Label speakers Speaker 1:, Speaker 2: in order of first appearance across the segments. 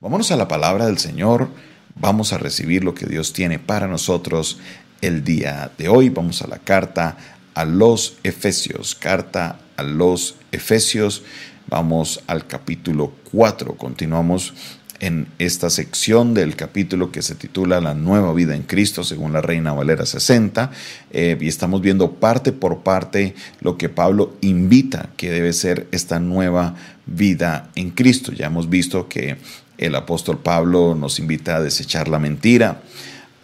Speaker 1: Vámonos a la palabra del Señor, vamos a recibir lo que Dios tiene para nosotros el día de hoy. Vamos a la carta a los Efesios, carta a los Efesios, vamos al capítulo 4, continuamos en esta sección del capítulo que se titula La nueva vida en Cristo, según la Reina Valera 60, eh, y estamos viendo parte por parte lo que Pablo invita que debe ser esta nueva vida en Cristo. Ya hemos visto que el apóstol Pablo nos invita a desechar la mentira,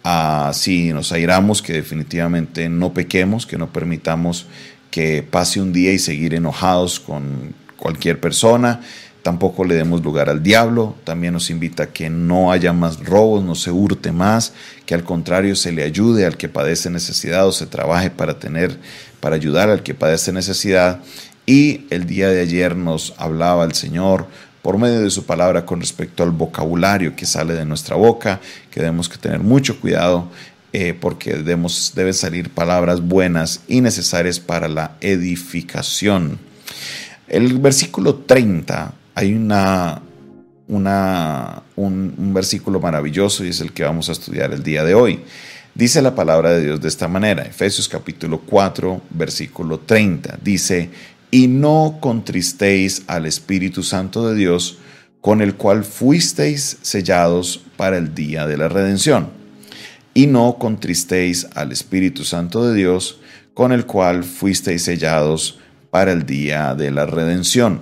Speaker 1: a si nos airamos, que definitivamente no pequemos, que no permitamos que pase un día y seguir enojados con cualquier persona, tampoco le demos lugar al diablo, también nos invita a que no haya más robos, no se hurte más, que al contrario se le ayude al que padece necesidad o se trabaje para tener, para ayudar al que padece necesidad. Y el día de ayer nos hablaba el Señor por medio de su palabra con respecto al vocabulario que sale de nuestra boca, que debemos que tener mucho cuidado eh, porque debemos, deben salir palabras buenas y necesarias para la edificación. El versículo 30, hay una, una, un, un versículo maravilloso y es el que vamos a estudiar el día de hoy. Dice la palabra de Dios de esta manera, Efesios capítulo 4, versículo 30. Dice, y no contristéis al Espíritu Santo de Dios, con el cual fuisteis sellados para el día de la redención. Y no contristéis al Espíritu Santo de Dios, con el cual fuisteis sellados para el día de la redención.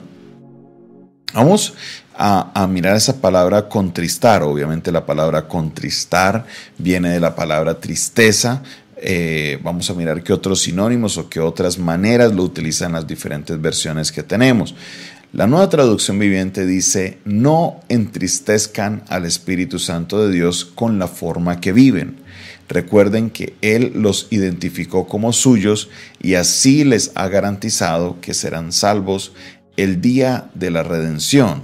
Speaker 1: Vamos a, mirar esa palabra contristar. Obviamente la palabra contristar viene de la palabra tristeza, eh, vamos a mirar qué otros sinónimos o qué otras maneras lo utilizan las diferentes versiones que tenemos. La nueva traducción viviente dice, no entristezcan al Espíritu Santo de Dios con la forma que viven. Recuerden que Él los identificó como suyos y así les ha garantizado que serán salvos el día de la redención.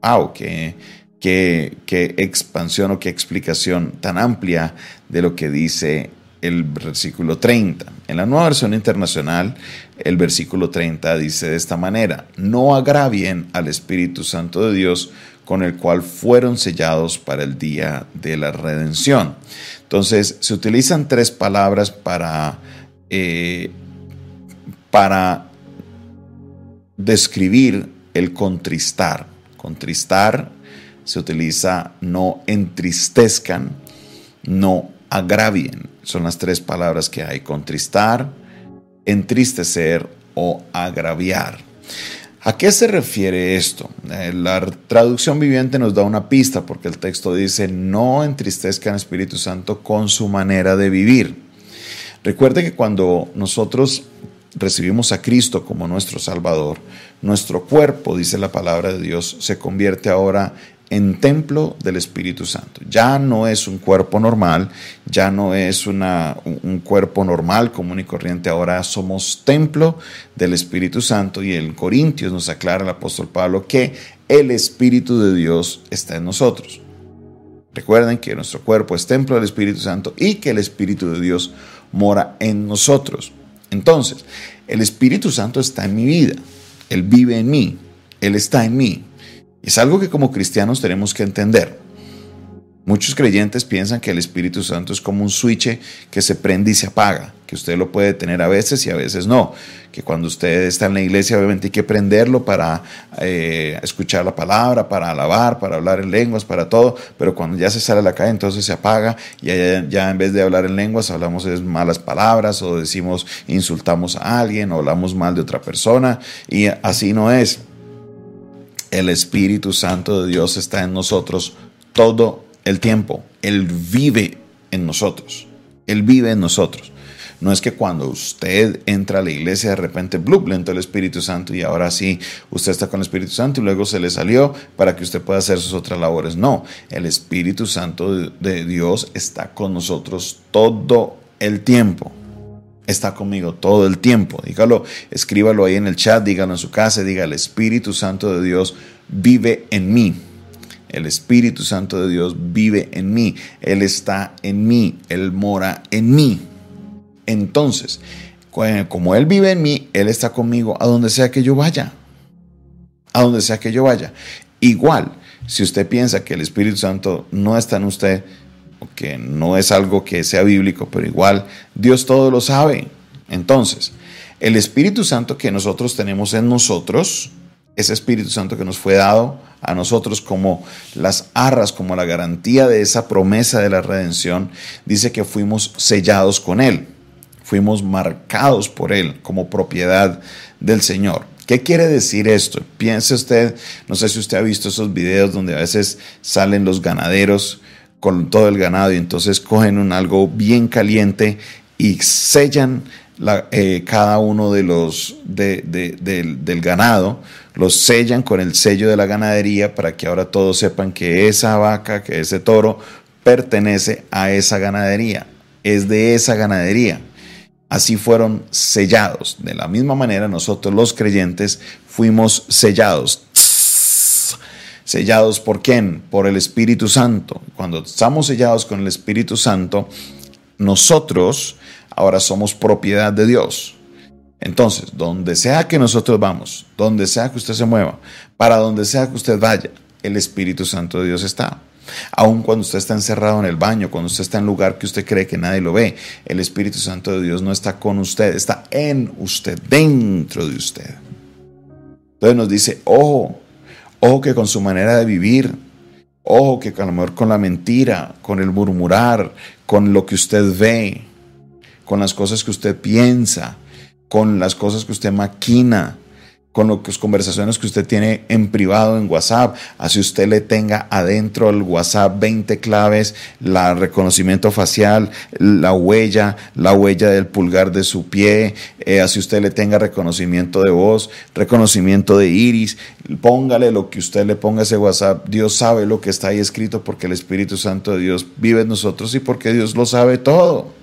Speaker 1: Ah, qué, qué, qué expansión o qué explicación tan amplia de lo que dice el versículo 30. En la nueva versión internacional, el versículo 30 dice de esta manera, no agravien al Espíritu Santo de Dios con el cual fueron sellados para el día de la redención. Entonces, se utilizan tres palabras para, eh, para describir el contristar. Contristar se utiliza no entristezcan, no agravien. Son las tres palabras que hay, contristar, entristecer o agraviar. ¿A qué se refiere esto? Eh, la traducción viviente nos da una pista porque el texto dice, no entristezcan al Espíritu Santo con su manera de vivir. Recuerde que cuando nosotros recibimos a Cristo como nuestro Salvador, nuestro cuerpo, dice la palabra de Dios, se convierte ahora en templo del Espíritu Santo. Ya no es un cuerpo normal, ya no es una, un cuerpo normal, común y corriente, ahora somos templo del Espíritu Santo y en Corintios nos aclara el apóstol Pablo que el Espíritu de Dios está en nosotros. Recuerden que nuestro cuerpo es templo del Espíritu Santo y que el Espíritu de Dios mora en nosotros. Entonces, el Espíritu Santo está en mi vida, Él vive en mí, Él está en mí. Es algo que como cristianos tenemos que entender. Muchos creyentes piensan que el Espíritu Santo es como un switch que se prende y se apaga, que usted lo puede tener a veces y a veces no, que cuando usted está en la iglesia obviamente hay que prenderlo para eh, escuchar la palabra, para alabar, para hablar en lenguas, para todo, pero cuando ya se sale a la calle entonces se apaga y ya, ya en vez de hablar en lenguas hablamos de malas palabras o decimos insultamos a alguien o hablamos mal de otra persona y así no es. El Espíritu Santo de Dios está en nosotros todo el tiempo. Él vive en nosotros. Él vive en nosotros. No es que cuando usted entra a la iglesia de repente, blup, le entró el Espíritu Santo y ahora sí, usted está con el Espíritu Santo y luego se le salió para que usted pueda hacer sus otras labores. No, el Espíritu Santo de Dios está con nosotros todo el tiempo está conmigo todo el tiempo. Dígalo, escríbalo ahí en el chat, dígalo en su casa, diga, el Espíritu Santo de Dios vive en mí. El Espíritu Santo de Dios vive en mí. Él está en mí. Él mora en mí. Entonces, como Él vive en mí, Él está conmigo a donde sea que yo vaya. A donde sea que yo vaya. Igual, si usted piensa que el Espíritu Santo no está en usted, que no es algo que sea bíblico, pero igual Dios todo lo sabe. Entonces, el Espíritu Santo que nosotros tenemos en nosotros, ese Espíritu Santo que nos fue dado a nosotros como las arras, como la garantía de esa promesa de la redención, dice que fuimos sellados con Él, fuimos marcados por Él como propiedad del Señor. ¿Qué quiere decir esto? Piense usted, no sé si usted ha visto esos videos donde a veces salen los ganaderos con todo el ganado y entonces cogen un algo bien caliente y sellan eh, cada uno de los del, ganado, los sellan con el sello de la ganadería para que ahora todos sepan que esa vaca, que ese toro pertenece a esa ganadería, es de esa ganadería. Así fueron sellados. De la misma manera nosotros los creyentes fuimos sellados. ¿Sellados por quién? Por el Espíritu Santo. Cuando estamos sellados con el Espíritu Santo, nosotros ahora somos propiedad de Dios. Entonces, donde sea que nosotros vamos, donde sea que usted se mueva, para donde sea que usted vaya, el Espíritu Santo de Dios está. Aun cuando usted está encerrado en el baño, cuando usted está en lugar que usted cree que nadie lo ve, el Espíritu Santo de Dios no está con usted, está en usted, dentro de usted. Entonces nos dice, ojo, ojo que con su manera de vivir, ojo que a lo mejor con la mentira, con el murmurar, con lo que usted ve, con las cosas que usted piensa, con las cosas que usted maquina, con las conversaciones que usted tiene en privado en WhatsApp. Así usted le tenga adentro el WhatsApp 20 claves, el reconocimiento facial, la huella, la huella del pulgar de su pie, eh, así usted le tenga reconocimiento de voz, reconocimiento de iris. Póngale lo que usted le ponga ese WhatsApp. Dios sabe lo que está ahí escrito porque el Espíritu Santo de Dios vive en nosotros y porque Dios lo sabe todo.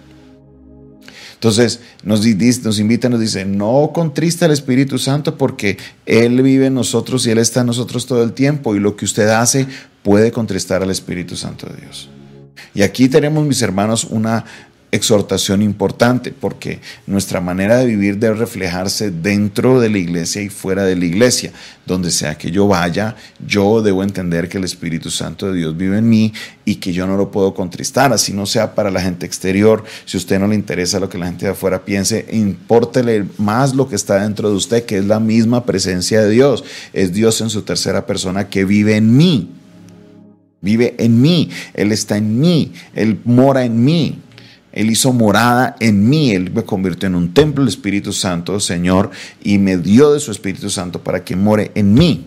Speaker 1: Entonces nos, nos invita, nos dice, no contrista al Espíritu Santo porque Él vive en nosotros y Él está en nosotros todo el tiempo y lo que usted hace puede contristar al Espíritu Santo de Dios. Y aquí tenemos, mis hermanos, una exhortación importante porque nuestra manera de vivir debe reflejarse dentro de la iglesia y fuera de la iglesia. Donde sea que yo vaya, yo debo entender que el Espíritu Santo de Dios vive en mí y que yo no lo puedo contristar, así no sea para la gente exterior. Si a usted no le interesa lo que la gente de afuera piense, importele más lo que está dentro de usted, que es la misma presencia de Dios. Es Dios en su tercera persona que vive en mí. Vive en mí, Él está en mí, Él mora en mí. Él hizo morada en mí, Él me convirtió en un templo del Espíritu Santo, Señor, y me dio de su Espíritu Santo para que more en mí.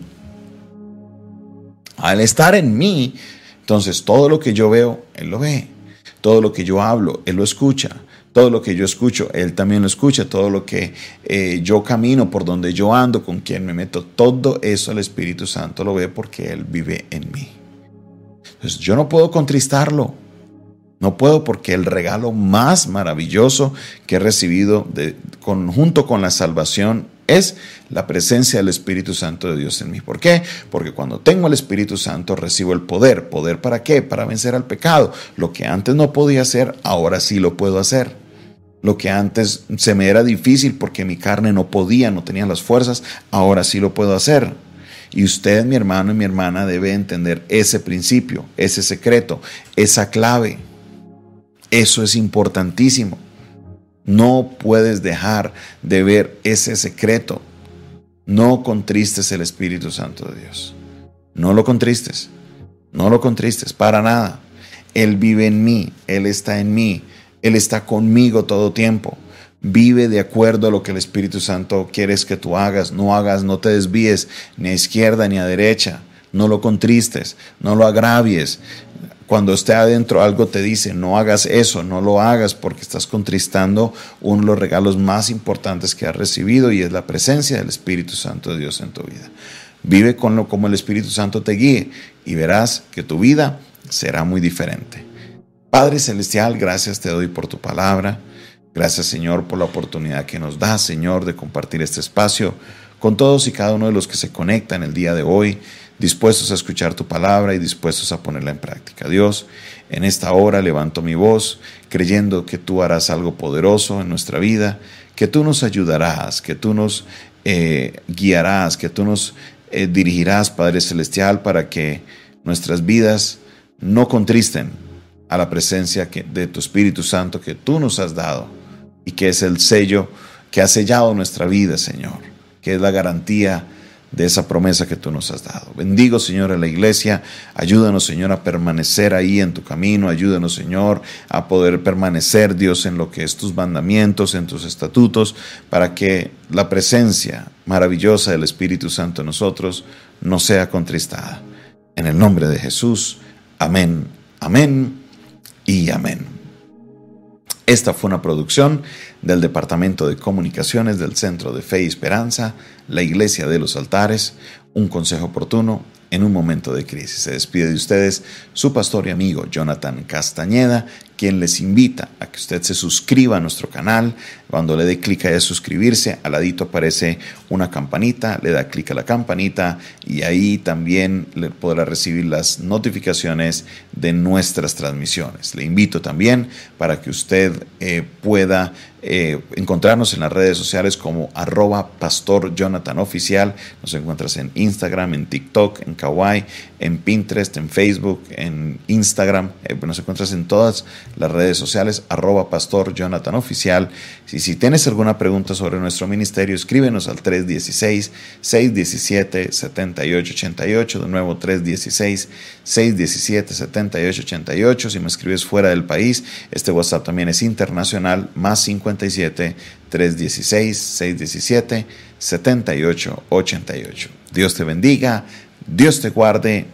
Speaker 1: Al estar en mí, entonces todo lo que yo veo, Él lo ve. Todo lo que yo hablo, Él lo escucha. Todo lo que yo escucho, Él también lo escucha. Todo lo que eh, yo camino, por donde yo ando, con quien me meto, todo eso el Espíritu Santo lo ve porque Él vive en mí. Entonces yo no puedo contristarlo. No puedo porque el regalo más maravilloso que he recibido de, junto con la salvación es la presencia del Espíritu Santo de Dios en mí. ¿Por qué? Porque cuando tengo el Espíritu Santo recibo el poder. ¿Poder para qué? Para vencer al pecado. Lo que antes no podía hacer, ahora sí lo puedo hacer. Lo que antes se me era difícil porque mi carne no podía, no tenía las fuerzas, ahora sí lo puedo hacer. Y usted, mi hermano y mi hermana, debe entender ese principio, ese secreto, esa clave. Eso es importantísimo. No puedes dejar de ver ese secreto. No contristes el Espíritu Santo de Dios. No lo contristes. No lo contristes para nada. Él vive en mí. Él está en mí. Él está conmigo todo tiempo. Vive de acuerdo a lo que el Espíritu Santo quieres que tú hagas. No hagas, no te desvíes ni a izquierda ni a derecha. No lo contristes, no lo agravies. Cuando esté adentro algo te dice, no hagas eso, no lo hagas porque estás contristando uno de los regalos más importantes que has recibido y es la presencia del Espíritu Santo de Dios en tu vida. Vive con lo como el Espíritu Santo te guíe y verás que tu vida será muy diferente. Padre Celestial, gracias te doy por tu palabra. Gracias Señor por la oportunidad que nos da, Señor, de compartir este espacio con todos y cada uno de los que se conectan el día de hoy dispuestos a escuchar tu palabra y dispuestos a ponerla en práctica. Dios, en esta hora levanto mi voz creyendo que tú harás algo poderoso en nuestra vida, que tú nos ayudarás, que tú nos eh, guiarás, que tú nos eh, dirigirás, Padre Celestial, para que nuestras vidas no contristen a la presencia de tu Espíritu Santo que tú nos has dado y que es el sello que ha sellado nuestra vida, Señor, que es la garantía de esa promesa que tú nos has dado. Bendigo, Señor, a la iglesia. Ayúdanos, Señor, a permanecer ahí en tu camino. Ayúdanos, Señor, a poder permanecer, Dios, en lo que es tus mandamientos, en tus estatutos, para que la presencia maravillosa del Espíritu Santo en nosotros no sea contristada. En el nombre de Jesús. Amén, amén y amén. Esta fue una producción del Departamento de Comunicaciones del Centro de Fe y Esperanza, la Iglesia de los Altares, un consejo oportuno en un momento de crisis. Se despide de ustedes su pastor y amigo Jonathan Castañeda, quien les invita a que usted se suscriba a nuestro canal. Cuando le dé clic a suscribirse, al ladito aparece una campanita, le da clic a la campanita y ahí también le podrá recibir las notificaciones de nuestras transmisiones. Le invito también para que usted eh, pueda eh, encontrarnos en las redes sociales como arroba pastor Jonathan Oficial. Nos encuentras en Instagram, en TikTok, en Kawaii, en Pinterest, en Facebook, en Instagram. Eh, nos encuentras en todas las redes sociales, arroba pastor Jonathan Oficial. Y si tienes alguna pregunta sobre nuestro ministerio, escríbenos al 316-617-7888. De nuevo, 316-617-7888. Si me escribes fuera del país, este WhatsApp también es internacional, más 57 316 617 7888. Dios te bendiga, Dios te guarde